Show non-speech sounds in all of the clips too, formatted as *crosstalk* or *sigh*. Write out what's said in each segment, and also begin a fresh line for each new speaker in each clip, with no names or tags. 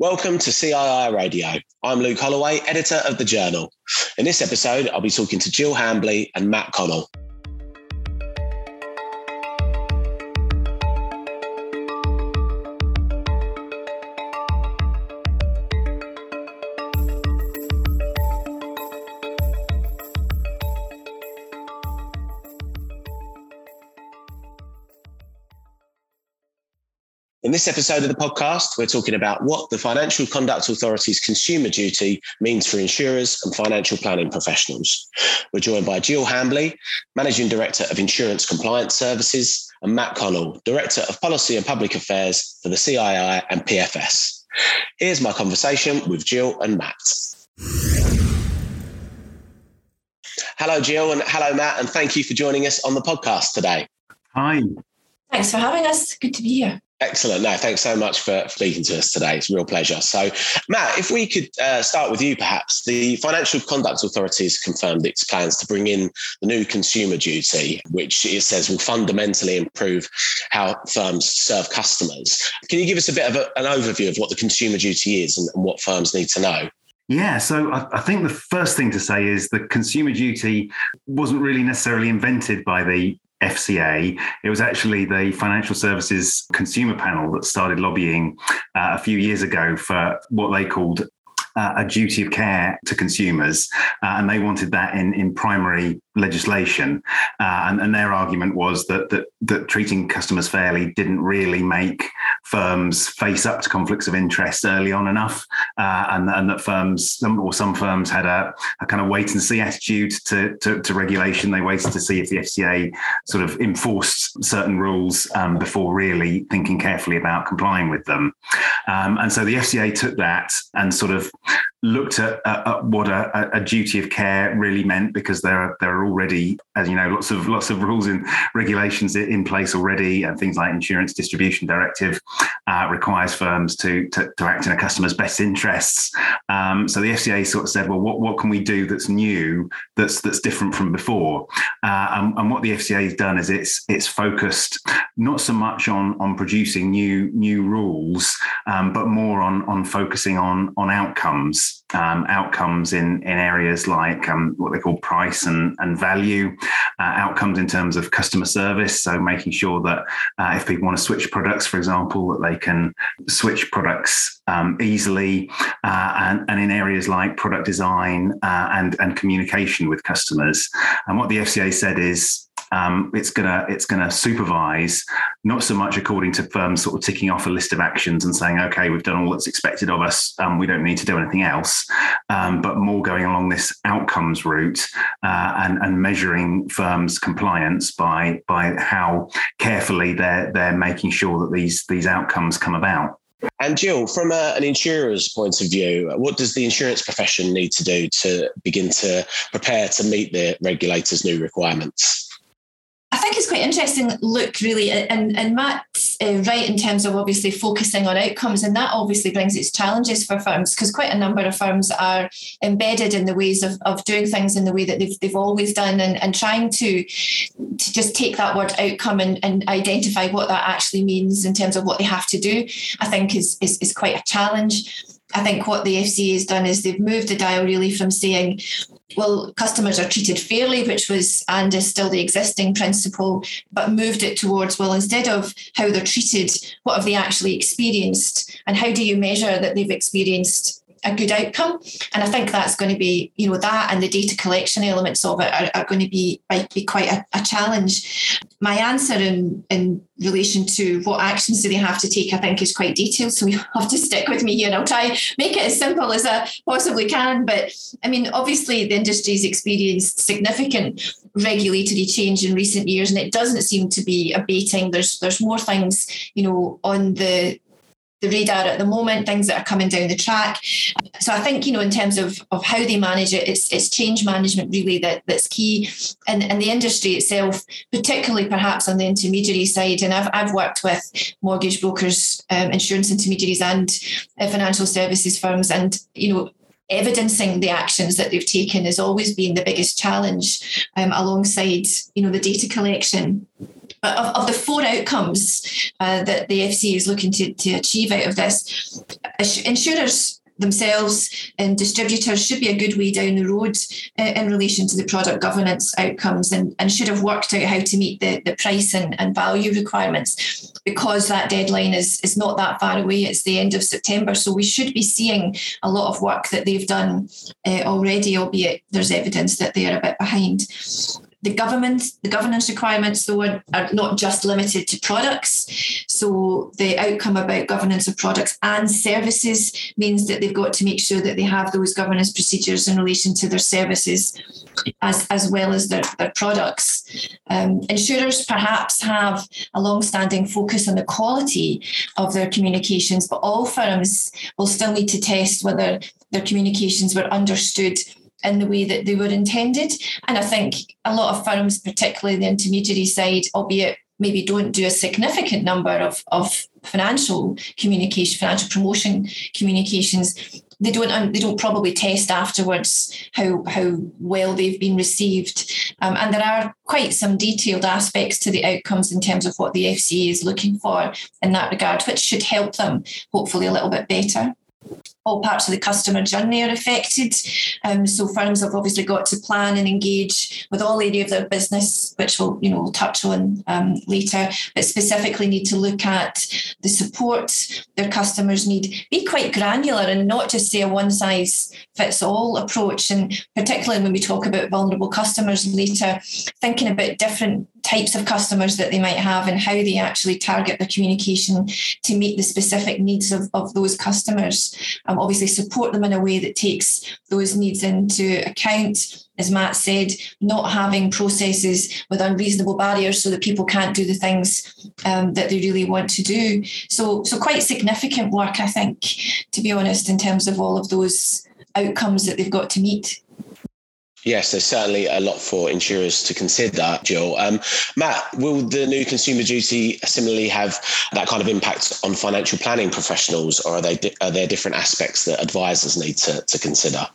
Welcome to CII Radio. I'm Luke Holloway, editor of The Journal. In this episode, I'll be talking to Jill Hambley and Matt Connell. This episode of the podcast, we're talking about what the Financial Conduct Authority's consumer duty means for insurers and financial planning professionals. We're joined by Jill Hambley, Managing Director of Insurance Compliance Services, and Matt Connell, Director of Policy and Public Affairs for the CII and PFS. Here's my conversation with Jill and Matt. Hello, Jill, and hello, Matt, and thank you for joining us on the podcast today.
Hi.
Thanks for having us. Good to be here.
Excellent. No, thanks so much for speaking to us today. It's a real pleasure. So, Matt, if we could uh, start with you, perhaps. The Financial Conduct Authority has confirmed its plans to bring in the new consumer duty, which it says will fundamentally improve how firms serve customers. Can you give us a bit of a, an overview of what the consumer duty is and, and what firms need to know?
Yeah, so I, I, think the first thing to say is the consumer duty wasn't really necessarily invented by the FCA. It was actually the Financial Services Consumer Panel that started lobbying uh, a few years ago for what they called uh, a duty of care to consumers, uh, and they wanted that in in primary legislation. Uh, and, and, their argument was that, that that treating customers fairly didn't really make firms face up to conflicts of interest early on enough, uh, and, and that firms or some firms had a, a kind of wait and see attitude to, to, to, regulation. They waited to see if the FCA sort of enforced certain rules um, before really thinking carefully about complying with them. Um, and so the FCA took that and sort of looked at, at, at what a, a, duty of care really meant because there are there are already, as you know, lots of lots of rules and regulations in place already, and things like insurance distribution directive uh, requires firms to, to, to act in a customer's best interests. Um, so the FCA sort of said, well, what what can we do that's new, that's that's different from before? Uh, and, and what the FCA has done is it's it's focused not so much on on producing new new rules, um, but more on on focusing on on outcomes um, outcomes in, in areas like um, what they call price and, and value, uh, outcomes in terms of customer service. So making sure that uh, if people want to switch products, for example, that they can switch products um, easily, uh, and, and in areas like product design uh, and, and communication with customers. And what the FCA said is um, it's gonna it's gonna supervise not so much according to firms sort of ticking off a list of actions and saying okay we've done all that's expected of us um, we don't need to do anything else um, but more going along this outcomes route uh, and, and measuring firms compliance by by how carefully they're they're making sure that these these outcomes come about
and Jill, from a, an insurer's point of view, what does the insurance profession need to do to begin to prepare to meet the regulator's new requirements?
Think it's quite interesting look really and and Matt's uh, right in terms of obviously focusing on outcomes and that obviously brings its challenges for firms because quite a number of firms are embedded in the ways of, of doing things in the way that they've, they've always done and, and trying to to just take that word outcome and, and identify what that actually means in terms of what they have to do I think is is, is quite a challenge. I think what the FCA has done is they've moved the dial really from saying, well, customers are treated fairly, which was and is still the existing principle, but moved it towards, well, instead of how they're treated, what have they actually experienced? And how do you measure that they've experienced a good outcome. And I think that's going to be, you know, that and the data collection elements of it are, are going to be might be quite a, a, challenge. My answer in in relation to what actions do they have to take, I think, is quite detailed. So *laughs* you have to stick with me here. And I'll try make it as simple as I possibly can. But I mean, obviously, the industry's experienced significant regulatory change in recent years, and it doesn't seem to be abating. There's there's more things, you know, on the the radar at the moment, things that are coming down the track. So I think, you know, in terms of, of how they manage it, it's, it's change management really that, that's key. And, and the industry itself, particularly perhaps on the intermediary side, and I've, I've worked with mortgage brokers, um, insurance intermediaries and uh, financial services firms. And, you know, evidencing the actions that they've taken has always been the biggest challenge um, alongside you know the data collection. But of, of the four outcomes uh, that the FCA is looking to, to achieve out of this, insurers themselves and distributors should be a good way down the road uh, in relation to the product governance outcomes and, and should have worked out how to meet the, the price and, and value requirements because that deadline is, is not that far away. It's the end of September. So we should be seeing a lot of work that they've done uh, already, albeit there's evidence that they are a bit behind the government, the governance requirements, though, are, not just limited to products. So the outcome about governance of products and services means that they've got to make sure that they have those governance procedures in relation to their services as, as well as their, their products. Um, insurers perhaps have a long-standing focus on the quality of their communications, but all firms will still need to test whether their communications were understood in the way that they were intended. And I think a lot of firms, particularly the intermediary side, albeit maybe don't do a significant number of, of financial communication, financial promotion communications, they don't they don't probably test afterwards how how well they've been received. Um, and there are quite some detailed aspects to the outcomes in terms of what the FCA is looking for in that regard, which should help them hopefully a little bit better all parts of the customer journey are affected. Um, so firms have obviously got to plan and engage with all areas of their business, which we'll, you know, we'll touch on um, later, but specifically need to look at the support their customers need, be quite granular and not just say a one size fits all approach. And particularly when we talk about vulnerable customers later, thinking about different types of customers that they might have and how they actually target their communication to meet the specific needs of, of those customers. Um, obviously, support them in a way that takes those needs into account. As Matt said, not having processes with unreasonable barriers so that people can't do the things um, that they really want to do. So, so quite significant work, I think, to be honest, in terms of all of those outcomes that they've got to meet.
Yes, there's certainly a lot for insurers to consider, Jill. Um, Matt, will the new consumer duty similarly have that kind of impact on financial planning professionals, or are, they, are there different aspects that advisors need to, to consider?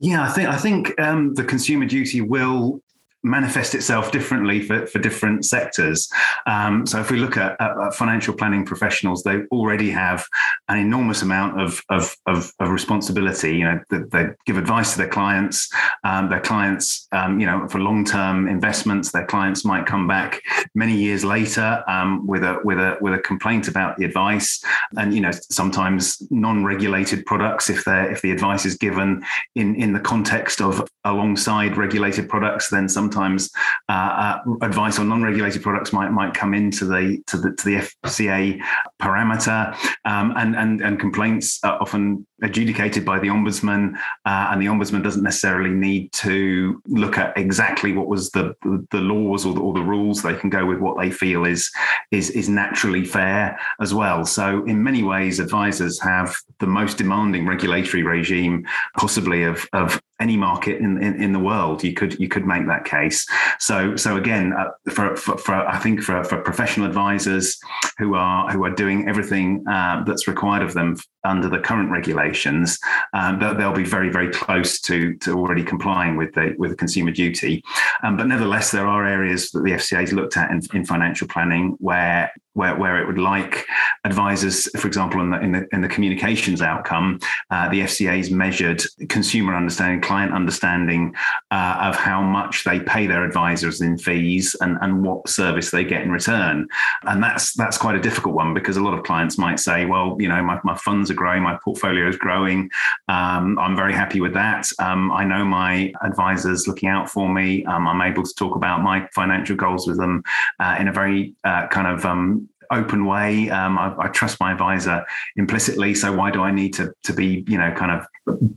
Yeah, I think I think um, the consumer duty will manifest itself differently for, for different sectors. Um, so if we look at, at, financial planning professionals, they already have an enormous amount of, of, of, of responsibility. You know, they, they, give advice to their clients. Um, their clients, um, you know, for long-term investments, their clients might come back many years later um, with a with a with a complaint about the advice, and you know, sometimes non-regulated products if they if the advice is given in in the context of alongside regulated products, then sometimes sometimes uh, uh, advice on non-regulated products might might come into the to the to the FCA parameter, um, and and and complaints are often adjudicated by the ombudsman, uh, and the ombudsman doesn't necessarily need to look at exactly what was the the laws or the, or the rules. They can go with what they feel is is is naturally fair as well. So in many ways, advisors have the most demanding regulatory regime possibly of of any market in, in, in, the world, you could you could make that case. So so again, uh, for, for, for, I think for, for professional advisors who are who are doing everything uh, that's required of them under the current regulations, um, they'll be very very close to to already complying with the with the consumer duty. Um, but nevertheless, there are areas that the FCA has looked at in, in financial planning where where, where it would like advisors, for example, in the, in the, in the communications outcome, uh, the FCA's measured consumer understanding, client understanding uh, of how much they pay their advisors in fees and, and what service they get in return. And that's that's quite a difficult one because a lot of clients might say, well, you know, my, my funds are growing, my portfolio is growing. Um, I'm very happy with that. Um, I know my advisors looking out for me. Um, I'm able to talk about my financial goals with them uh, in a very uh, kind of um, open way. Um, I, I, trust my advisor implicitly. So why do I need to to be you know kind of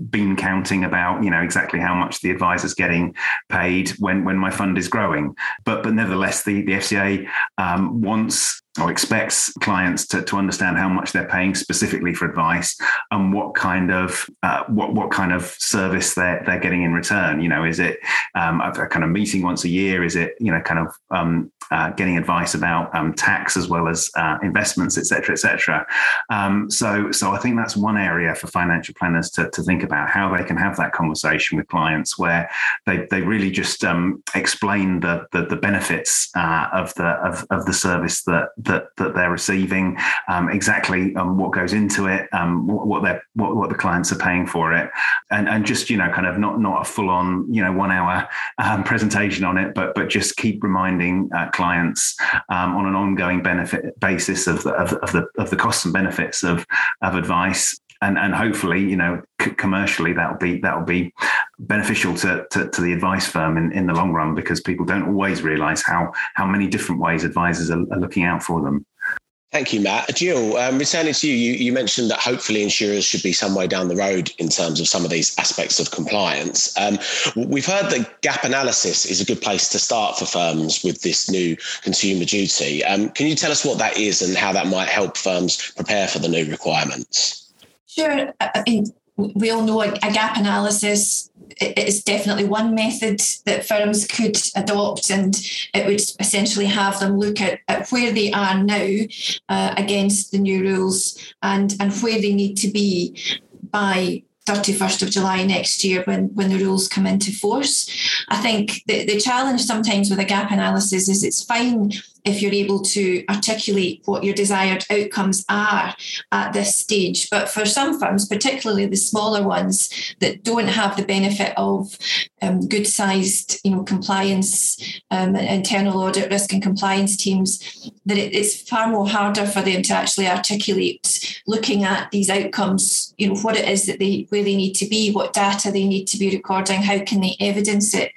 bean counting about you know exactly how much the advisor's getting paid when when my fund is growing? But but nevertheless, the the FCA um, wants or expects clients to, to understand how much they're paying specifically for advice and what kind of uh, what what kind of service they're they're getting in return. You know, is it um, a, a, kind of meeting once a year? Is it you know kind of um, uh, getting advice about um, tax as well as uh, investments, etc., etc. Um, so so I think that's one area for financial planners to, to think about how they can have that conversation with clients where they they really just um, explain the the, the benefits uh, of the of, of the service that that that they're receiving, um, exactly um, what goes into it, um, what, what they what, what the clients are paying for it, and and just you know kind of not not a full on you know one hour um, presentation on it, but but just keep reminding uh, clients um, on an ongoing benefit basis of the of, of the of the costs and benefits of of advice and and hopefully you know c- commercially that'll be that'll be beneficial to, to, to the advice firm in, in the long run because people don't always realize how how many different ways advisors are, are looking out for them
Thank you, Matt. Jill, um, returning to you, you, you mentioned that hopefully insurers should be some way down the road in terms of some of these aspects of compliance. Um, we've heard that gap analysis is a good place to start for firms with this new consumer duty. Um, can you tell us what that is and how that might help firms prepare for the new requirements?
Sure. I mean, we all know a, gap analysis is definitely one method that firms could adopt, and it would essentially have them look at, at where they are now uh, against the new rules and, and where they need to be by 31st of July next year when, when the rules come into force. I think the, the challenge sometimes with a gap analysis is it's fine if you're able to articulate what your desired outcomes are at this stage. But for some firms, particularly the smaller ones that don't have the benefit of um, good sized you know, compliance, um, internal audit risk and compliance teams, that it, it's far more harder for them to actually articulate looking at these outcomes, you know, what it is that they where they need to be, what data they need to be recording, how can they evidence it.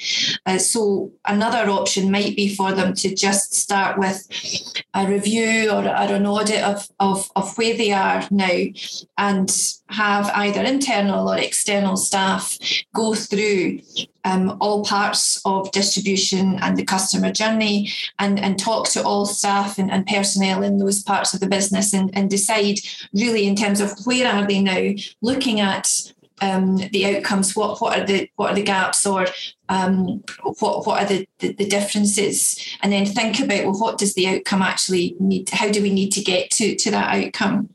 Uh, so another option might be for them to just start with a review or, or an audit of, of, of where they are now and have either internal or external staff go through um, all parts of distribution and the customer journey and, and talk to all staff and, and personnel in those parts of the business and, and decide really in terms of where are they now looking at um, the outcomes what what are the what are the gaps or um, what what are the, the, the differences, and then think about well, what does the outcome actually need? How do we need to get to to that outcome?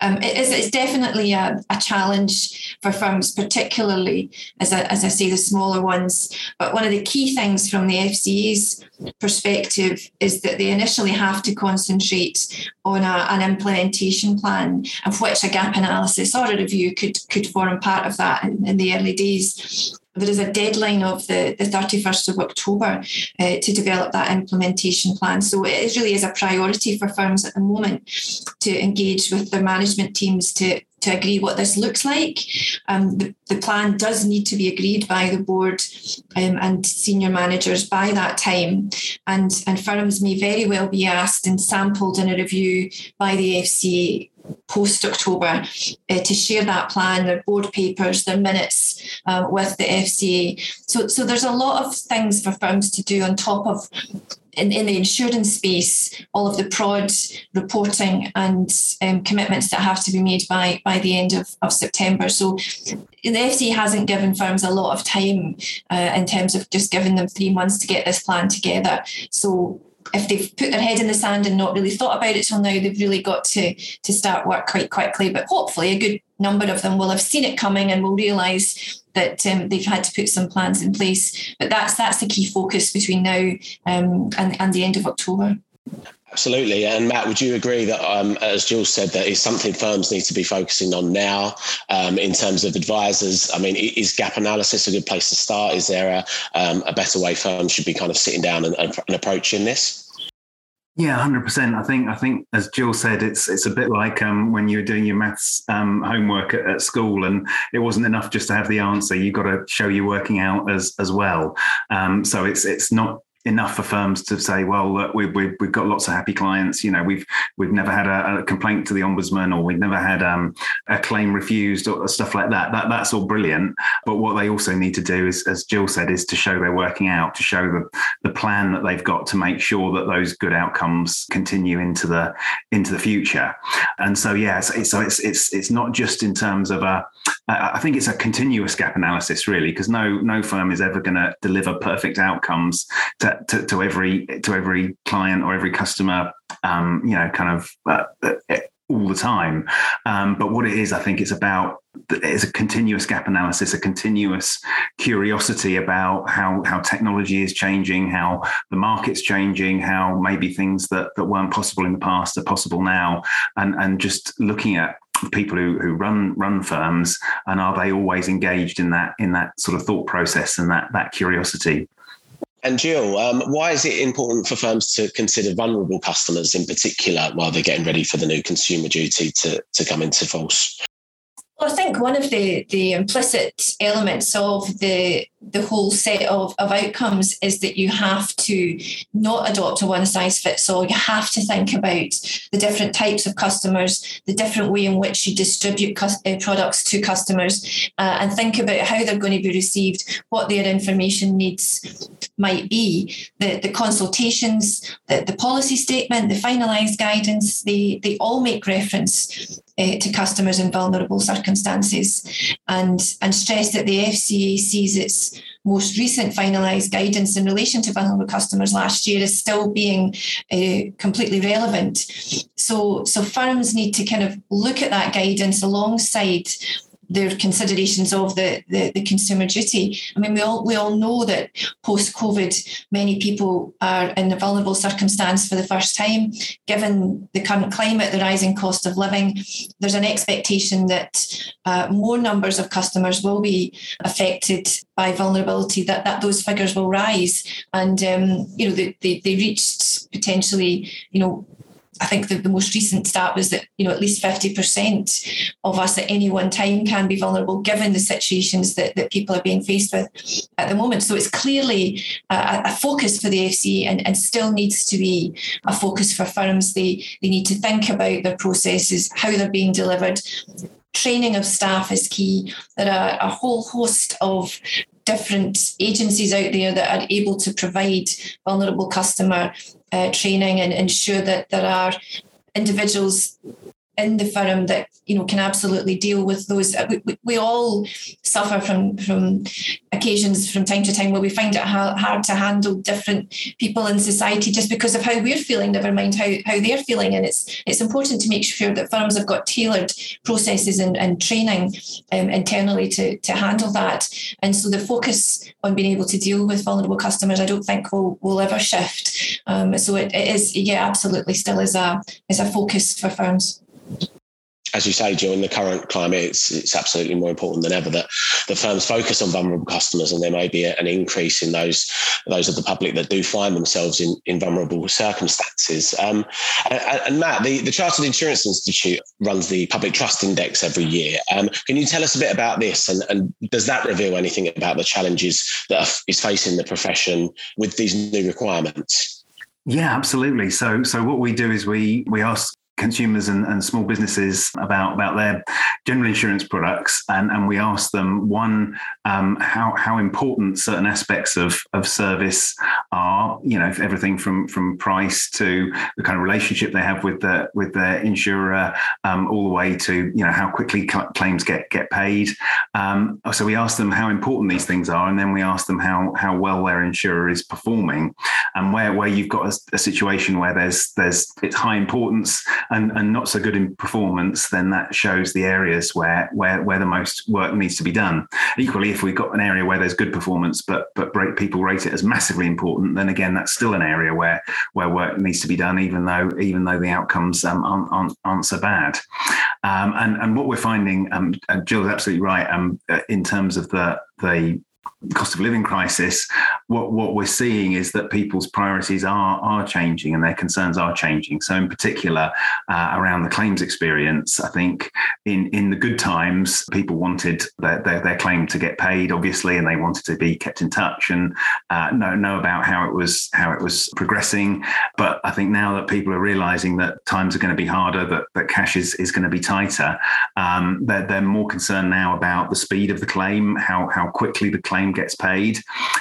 Um, it is it's definitely a, a challenge for firms, particularly as I, as I say the smaller ones. But one of the key things from the FCA's perspective is that they initially have to concentrate on a, an implementation plan, of which a gap analysis or a review could could form part of that in, in the early days there is a deadline of the, the 31st of October uh, to develop that implementation plan. So it really is a priority for firms at the moment to engage with their management teams to, to agree what this looks like. Um, the, the, plan does need to be agreed by the board um, and senior managers by that time. And, and firms may very well be asked and sampled in a review by the FCA post October uh, to share that plan, their board papers, their minutes uh, with the FCA. So, so there's a lot of things for firms to do on top of in, in the insurance space, all of the prod reporting and um, commitments that have to be made by by the end of, of September. So the FCA hasn't given firms a lot of time uh, in terms of just giving them three months to get this plan together. So if they've put their head in the sand and not really thought about it till now, they've really got to to start work quite quickly. But hopefully, a good number of them will have seen it coming and will realise that um, they've had to put some plans in place. But that's that's the key focus between now um, and and the end of October.
Absolutely. And Matt, would you agree that, um, as Jules said, that is something firms need to be focusing on now um, in terms of advisors? I mean, is gap analysis a good place to start? Is there a, um, a better way firms should be kind of sitting down and, and, approaching this?
Yeah, hundred percent. I think I think as Jill said, it's it's a bit like um, when you were doing your maths um, homework at, at, school, and it wasn't enough just to have the answer. You got to show you're working out as as well. Um, so it's it's not enough for firms to say, well, we, we, we've got lots of happy clients. You know, we've we've never had a, a complaint to the ombudsman, or we've never had um, a claim refused, or stuff like that. That that's all brilliant. But what they also need to do is, as Jill said, is to show they're working out, to show the the plan that they've got to make sure that those good outcomes continue into the into the future. And so, yeah, so it's so it's it's it's not just in terms of a. I think it's a continuous gap analysis, really, because no no firm is ever going to deliver perfect outcomes to, to, to, every to every client or every customer. Um, you know, kind of uh, uh, all the time. Um, but what it is, I think it's about it's a continuous gap analysis, a continuous curiosity about how how technology is changing, how the market's changing, how maybe things that that weren't possible in the past are possible now, and and just looking at people who, who run run firms and are they always engaged in that in that sort of thought process and that that curiosity
and Jill, um, why is it important for firms to consider vulnerable customers in particular while they're getting ready for the new consumer duty to, to come into force?
Well, I think one of the, the implicit elements of the the whole set of, of outcomes is that you have to not adopt a one size fits all. You have to think about the different types of customers, the different way in which you distribute uh, products to customers, uh, and think about how they're going to be received, what their information needs might be, the, the consultations, the, the policy statement, the finalised guidance, they, they all make reference uh, to customers in vulnerable circumstances and, and stress that the FCA sees its most recent finalised guidance in relation to vulnerable customers last year is still being uh, completely relevant. So, so firms need to kind of look at that guidance alongside their considerations of the, the, the, consumer duty. I mean, we all we all know that post COVID, many people are in a vulnerable circumstance for the first time. Given the current climate, the rising cost of living, there's an expectation that uh, more numbers of customers will be affected by vulnerability. That that those figures will rise, and um, you know they, they, they reached potentially you know I think the, the most recent stat was that you know at least 50% of us at any one time can be vulnerable given the situations that, that people are being faced with at the moment. So it's clearly a, a focus for the FC and, and still needs to be a focus for firms. They they need to think about their processes, how they're being delivered. Training of staff is key. There are a whole host of different agencies out there that are able to provide vulnerable customer uh, training and ensure that there are individuals in the firm that you know can absolutely deal with those. Uh, we, we, all suffer from from occasions from time to time where we find it hard to handle different people in society just because of how we're feeling. Never mind how, how they're feeling, and it's it's important to make sure that firms have got tailored processes and, and training um, internally to to handle that. And so the focus on being able to deal with vulnerable customers, I don't think will will ever shift. Um, so it, it is yeah absolutely still is a is a focus for firms
as you say, during the current climate, it's, it's absolutely more important than ever that the firms focus on vulnerable customers, and there may be an increase in those those of the public that do find themselves in, in vulnerable circumstances. Um, and, and, Matt, the, the Chartered Insurance Institute runs the Public Trust Index every year. Um, can you tell us a bit about this, and, and does that reveal anything about the challenges that is facing the profession with these new requirements?
Yeah, absolutely. So, so what we do is we we ask consumers and, and small businesses about about their general insurance products. And, and we ask them one um, how how important certain aspects of, of service are you know everything from from price to the kind of relationship they have with the with their insurer um, all the way to you know how quickly claims get get paid um, so we ask them how important these things are and then we ask them how how well their insurer is performing and where where you've got a, a situation where there's there's it's high importance and, and not so good in performance, then that shows the areas where where where the most work needs to be done. Equally, if we've got an area where there's good performance, but but people rate it as massively important, then again that's still an area where where work needs to be done, even though even though the outcomes um, aren't, aren't, aren't so bad. Um, and and what we're finding, um, Jill is absolutely right. Um, in terms of the the cost of living crisis, what what we're seeing is that people's priorities are are changing and their concerns are changing. So in particular, uh, around the claims experience, I think in in the good times, people wanted their, their, their claim to get paid, obviously, and they wanted to be kept in touch and uh, know know about how it was how it was progressing. But I think now that people are realizing that times are going to be harder, that, that cash is, is going to be tighter, um, they're, they're more concerned now about the speed of the claim, how, how quickly the claim gets paid,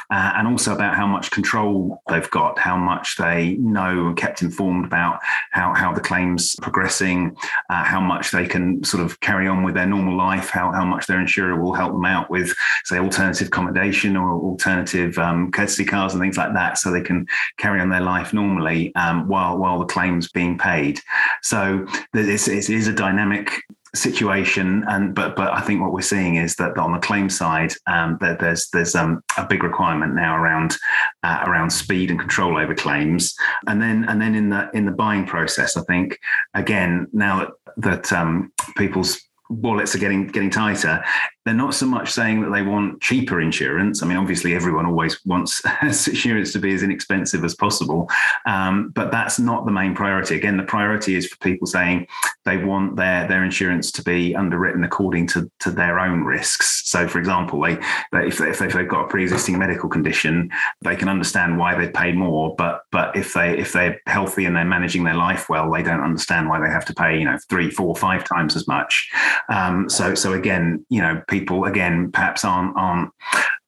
uh, and also about how much control they've got, how much they know and kept informed about how, how the claim's progressing, uh, how much they can sort of carry on with their normal life, how, how much their insurer will help them out with, say, alternative accommodation or alternative um, courtesy cars and things like that, so they can carry on their life normally um, while while the claim's being paid. So it's, it is a dynamic situation and but but I think what we're seeing is that on the claim side um, that there's there's um, a big requirement now around uh, around speed and control over claims. And then and then in the in the buying process I think again now that that um, people's wallets are getting getting tighter they're not so much saying that they want cheaper insurance. I mean, obviously, everyone always wants *laughs* insurance to be as inexpensive as possible, um, but that's not the main priority. Again, the priority is for people saying they want their their insurance to be underwritten according to, to their own risks. So, for example, they, they if, they, if they've got a pre-existing medical condition, they can understand why they pay more. But but if they if they're healthy and they're managing their life well, they don't understand why they have to pay you know three, four, five times as much. Um, so so again, you know people again perhaps aren't aren't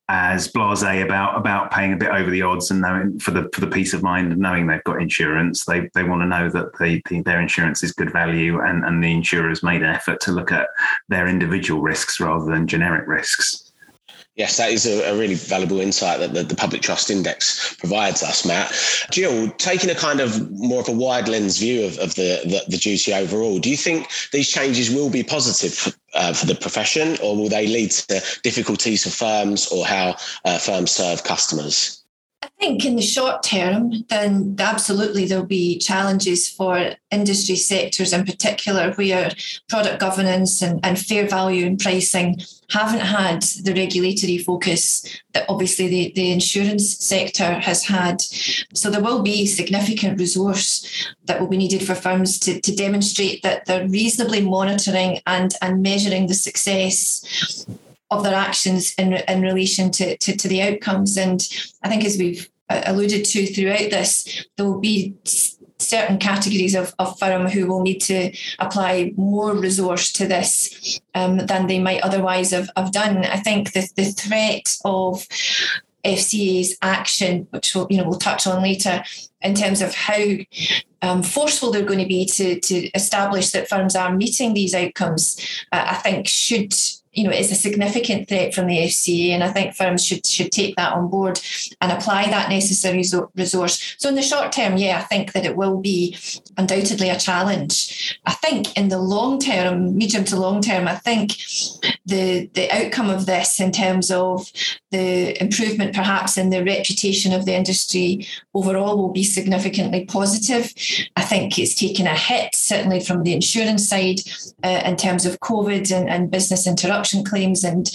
as blasé about about paying a bit over the odds and knowing for the for the peace of mind of knowing they've got insurance. They they want to know that the, their insurance is good value and and the insurer's made an effort to look at their individual risks rather than generic risks.
Yes, that is a, a really valuable insight that the, the, Public Trust Index provides us, Matt. Jill, taking a kind of more of a wide lens view of, of the, the, the, duty overall, do you think these changes will be positive uh, for the profession or will they lead to difficulties for firms or how uh, firms serve customers?
I think in the short term, then absolutely there'll be challenges for industry sectors in particular where product governance and, and fair value and pricing haven't had the regulatory focus that obviously the, the insurance sector has had. So there will be significant resource that will be needed for firms to, to demonstrate that they're reasonably monitoring and, and measuring the success of their actions in, in relation to, to, to the outcomes. And I think as we've uh, alluded to throughout this, there will be certain categories of, of firm who will need to apply more resource to this um, than they might otherwise have, have done. I think the, the threat of FCA's action, which we'll, you know, we'll touch on later, in terms of how um, forceful they're going to be to, to establish that firms are meeting these outcomes, uh, I think should you know, it's a significant threat from the FCA, and I think firms should should take that on board and apply that necessary resource. So in the short term, yeah, I think that it will be undoubtedly a challenge. I think in the long term, medium to long term, I think the the outcome of this in terms of the improvement perhaps in the reputation of the industry overall will be significantly positive. I think it's taken a hit, certainly from the insurance side, uh, in terms of COVID and, and business interruption claims and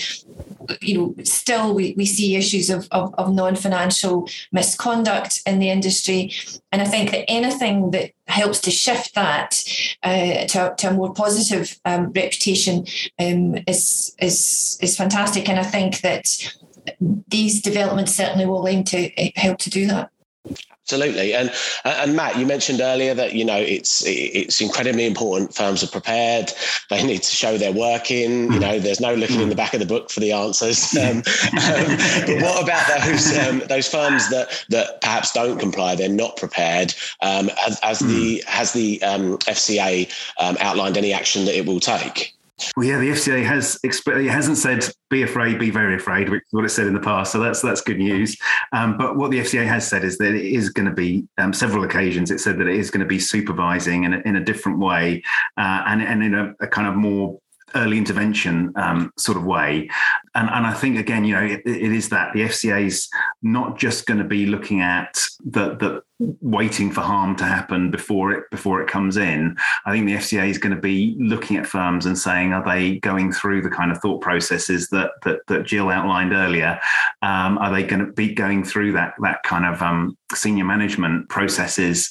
you know still we, we see issues of, of, of non-financial misconduct in the industry and i think that anything that helps to shift that uh, to, to, a more positive um, reputation um, is is is fantastic and i think that these developments certainly will aim to help to do that
Absolutely, and and Matt, you mentioned earlier that you know it's it's incredibly important. Firms are prepared; they need to show they're working. You know, there's no looking in the back of the book for the answers. *laughs* Um, um, but what about those um, those firms that that perhaps don't comply? They're not prepared. Um, as, as the has the um, FCA um, outlined any action that it will take?
Well, yeah, the FCA has it hasn't said be afraid, be very afraid, which is what it said in the past. So that's that's good news. Um, but what the FCA has said is that it is going to be um, several occasions. It said that it is going to be supervising in a, in a different way uh, and and in a, a kind of more early intervention um, sort of way. And, and I think, again, you know, it, it is that the FCA is not just going to be looking at the, the waiting for harm to happen before it before it comes in. I think the FCA is going to be looking at firms and saying, are they going through the kind of thought processes that that, that Jill outlined earlier? Um, are they going to be going through that that kind of um, senior management processes?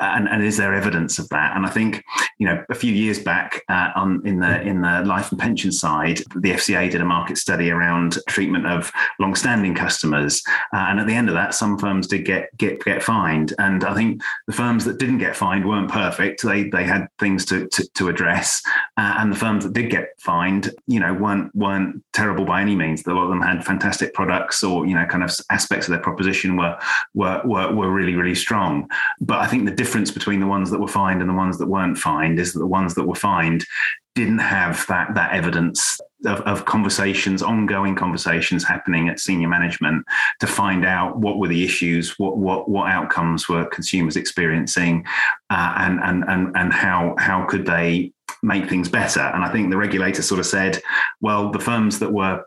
And, and, is there evidence of that? And I think you know a few years back uh, on in the in the life and pension side, the FCA did a market study around treatment of long-standing customers, uh, and at the end of that, some firms did get get get fined fined. And I think the firms that didn't get fined weren't perfect. They they had things to to, to address, uh, and the firms that did get fined, you know, weren't weren't terrible by any means. A lot of them had fantastic products, or you know, kind of aspects of their proposition were were were, were really really strong. But I think the difference between the ones that were fined and the ones that weren't fined is that the ones that were fined didn't have that that evidence of, of, conversations, ongoing conversations happening at senior management to find out what were the issues, what what what outcomes were consumers experiencing, uh, and and and and how how could they make things better. And I think the regulator sort of said, well, the firms that were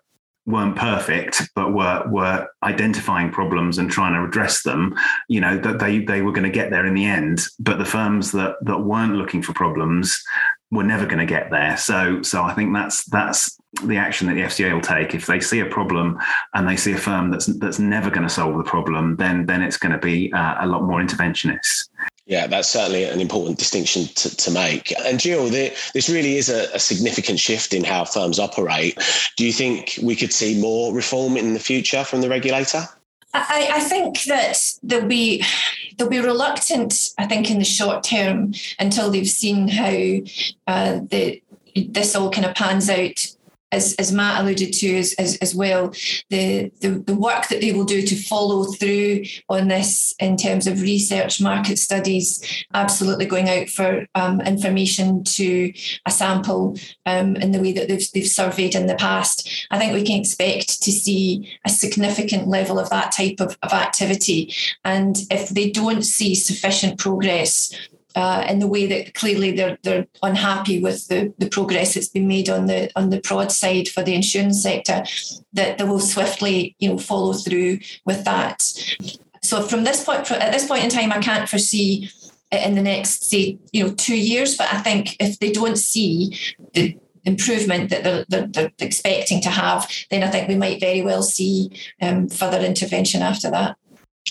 weren't perfect, but were were identifying problems and trying to address them. You know that they they were going to get there in the end. But the firms that that weren't looking for problems were never going to get there. So so I think that's that's the action that the FCA will take. If they see a problem and they see a firm that's that's never going to solve the problem, then then it's going to be uh, a lot more interventionist.
Yeah, that's certainly an important distinction to, to make. And Jill, the, this really is a, a, significant shift in how firms operate. Do you think we could see more reform in the future from the regulator?
I, I think that there'll be they'll be reluctant. I think in the short term until they've seen how uh, the this all kind of pans out as, as Matt alluded to as, as, as well, the, the, the work that they will do to follow through on this in terms of research, market studies, absolutely going out for um, information to a sample um, in the way that they've, they've surveyed in the past. I think we can expect to see a significant level of that type of, of activity. And if they don't see sufficient progress uh, in the way that clearly they're they're unhappy with the, the progress that's been made on the on the prod side for the insurance sector, that they will swiftly you know follow through with that. So from this point at this point in time, I can't foresee in the next say you know two years, but I think if they don't see the improvement that they're, they're, they're expecting to have, then I think we might very well see um, further intervention after that.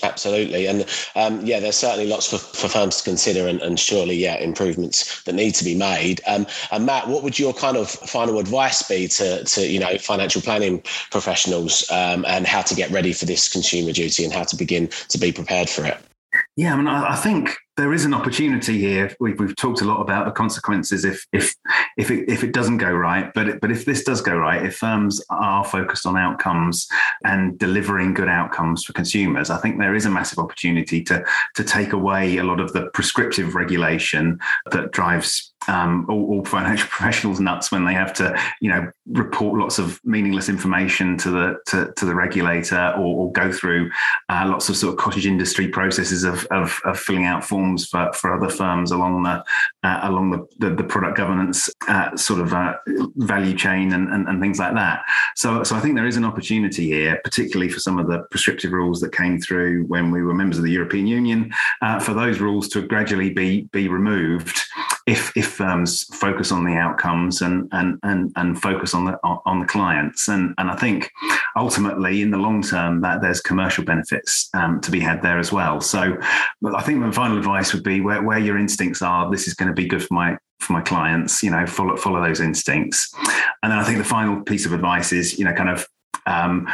Absolutely. And um, yeah, there's certainly lots for, for firms to consider and, and surely, yeah, improvements that need to be made. Um, and Matt, what would your kind of final advice be to, to you know, financial planning professionals um, and how to get ready for this consumer duty and how to begin to be prepared for it?
Yeah, I mean, I, I think there is an opportunity here. We've, we've talked a lot about the consequences if if if it, if it doesn't go right, but it, but if this does go right, if firms are focused on outcomes and delivering good outcomes for consumers, I think there is a massive opportunity to to take away a lot of the prescriptive regulation that drives um, all, all, financial *laughs* professionals nuts when they have to, you know, report lots of meaningless information to the to, to the regulator or, or go through uh, lots of sort of cottage industry processes of, of, of filling out forms for, for other firms along the uh, along the, the, the, product governance uh, sort of uh, value chain and, and, and things like that. So so I think there is an opportunity here, particularly for some of the prescriptive rules that came through when we were members of the European Union, uh, for those rules to gradually be be removed if if firms focus on the outcomes and and and, and focus on the on the clients. And and I think ultimately in the long term that there's commercial benefits um, to be had there as well. So I think my final advice would be where, where your instincts are this is going to be good for my for my clients you know follow follow those instincts. And then I think the final piece of advice is you know kind of um,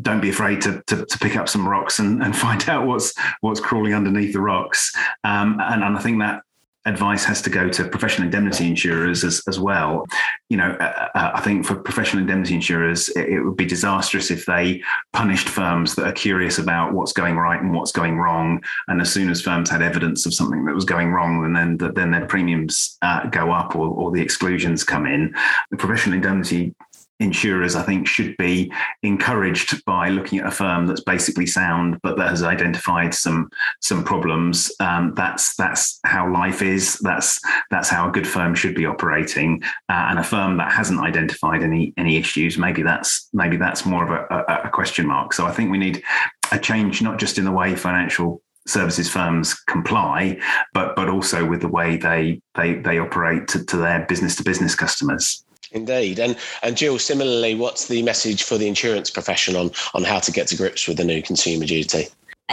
don't be afraid to, to, to, pick up some rocks and, and *laughs* find out what's what's crawling underneath the rocks. Um, and, and I think that advice has to go to professional indemnity insurers as, as well. You know, uh, uh, I think for professional indemnity insurers, it, it, would be disastrous if they punished firms that are curious about what's going right and what's going wrong. And as soon as firms had evidence of something that was going wrong, then then, then their premiums uh, go up or, or the exclusions come in. The professional indemnity insurers, I think, should be encouraged by looking at a firm that's basically sound, but that has identified some some problems. Um, that's that's how life is. That's that's how a good firm should be operating. Uh, and a firm that hasn't identified any any issues, maybe that's maybe that's more of a, a, a question mark. So I think we need a change, not just in the way financial services firms comply, but but also with the way they they they operate to, to their business to business customers.
Indeed, and and Jill, similarly, what's the message for the insurance profession on on how to get to grips with the new consumer duty?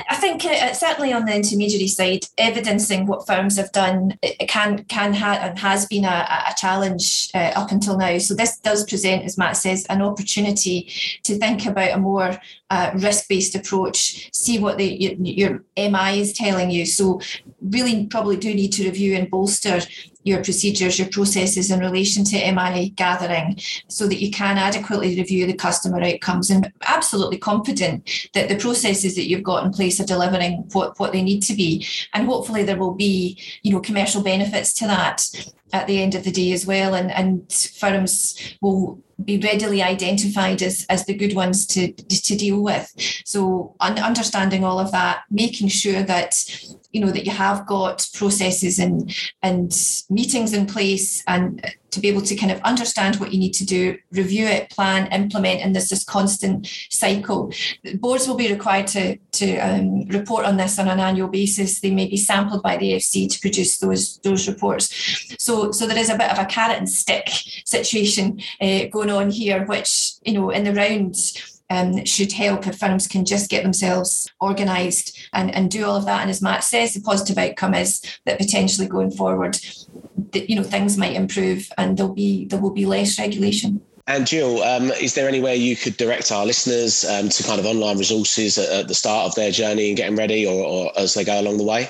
I think uh, certainly on the intermediary side, evidencing what firms have done it can can ha- and has been a, a challenge uh, up until now. So this does present, as Matt says, an opportunity to think about a more uh, risk-based approach. See what the your, your MI is telling you. So really, probably do need to review and bolster your procedures, your processes in relation to MI gathering so that you can adequately review the customer outcomes and absolutely confident that the processes that you've got in place are delivering what, what they need to be. And hopefully there will be, you know, commercial benefits to that at the end of the day as well. And, and firms will be readily identified as, as the good ones to, to deal with. So un- understanding all of that, making sure that you know that you have got processes and and meetings in place and to be able to kind of understand what you need to do review it plan implement and there's this constant cycle. Boards will be required to to um, report on this on an annual basis. They may be sampled by the fc to produce those those reports. So so there is a bit of a carrot and stick situation uh, going on here which you know in the round um, should help if firms can just get themselves organised and, and do all of that. And as Matt says, the positive outcome is that potentially going forward, that, you know, things might improve and there'll be there will be less regulation.
And Jill, um, is there any way you could direct our listeners um, to kind of online resources at, at, the start of their journey and getting ready, or, or as they go along the way?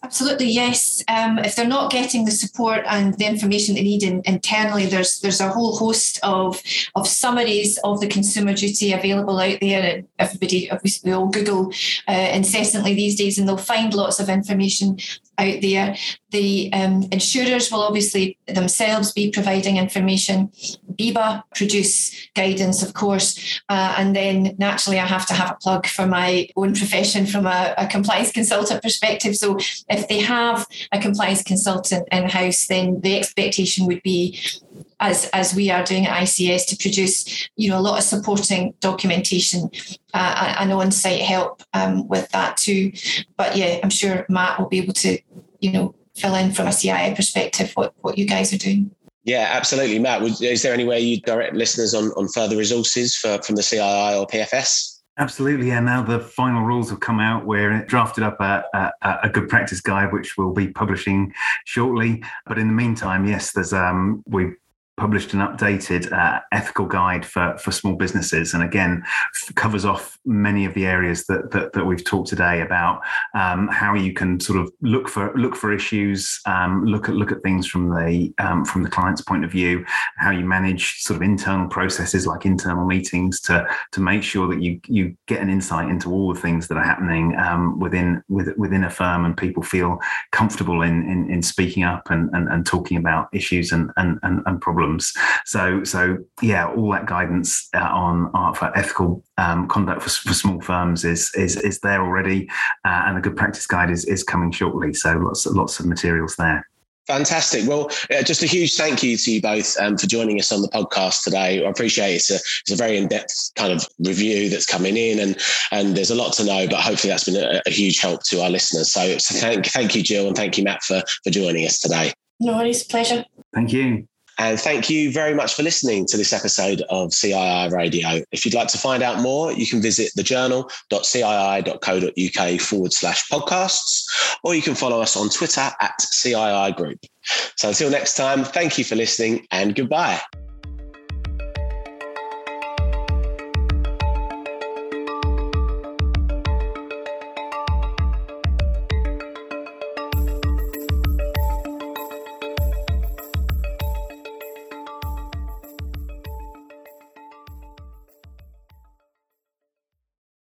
Absolutely, yes. Um, if they're not getting the support and the information they need in, internally, there's there's a whole host of of summaries of the consumer duty available out there. Everybody, obviously, all Google uh, incessantly these days, and they'll find lots of information out there. The um, insurers will obviously themselves be providing information. BIBA produce guidance, of course, uh, and then naturally I have to have a plug for my own profession from a, a compliance consultant perspective. So if they have a compliance consultant in house, then the expectation would be as as we are doing at ICS to produce you know a lot of supporting documentation uh, and on-site help um, with that too. But yeah, I'm sure Matt will be able to you know fill in from a CII perspective what what you guys are doing.
Yeah, absolutely, Matt. Is there any way you direct listeners on on further resources for from the CII or PFS?
Absolutely, yeah. Now the final rules have come out. We're drafted up a, a, a, good practice guide, which we'll be publishing shortly. But in the meantime, yes, there's um, we published an updated uh, ethical guide for, for small businesses. And again f- covers off many of the areas that, that, that we've talked today about um, how you can sort of look for look for issues um, look at look at things from the um, from the client's point of view how you manage sort of internal processes like internal meetings to to make sure that you you get an insight into all the things that are happening um, within with, within a firm and people feel comfortable in in, in speaking up and, and, and talking about issues and, and, and, and problems problems. So, so yeah, all that guidance uh, on uh, for ethical um, conduct for, for, small firms is is is there already, uh, and the good practice guide is is coming shortly. So, lots lots of materials there.
Fantastic. Well, uh, just a huge thank you to you both um, for joining us on the podcast today. I appreciate it. It's a, it's a very in-depth kind of review that's coming in, and and there's a lot to know. But hopefully, that's been a, a huge help to our listeners. So, so thank thank you, Jill, and thank you, Matt, for for joining us today.
No worries, pleasure.
Thank you.
And thank you very much for listening to this episode of CII Radio. If you'd like to find out more, you can visit thejournal.cii.co.uk forward slash podcasts, or you can follow us on Twitter at CII Group. So until next time, thank you for listening and goodbye.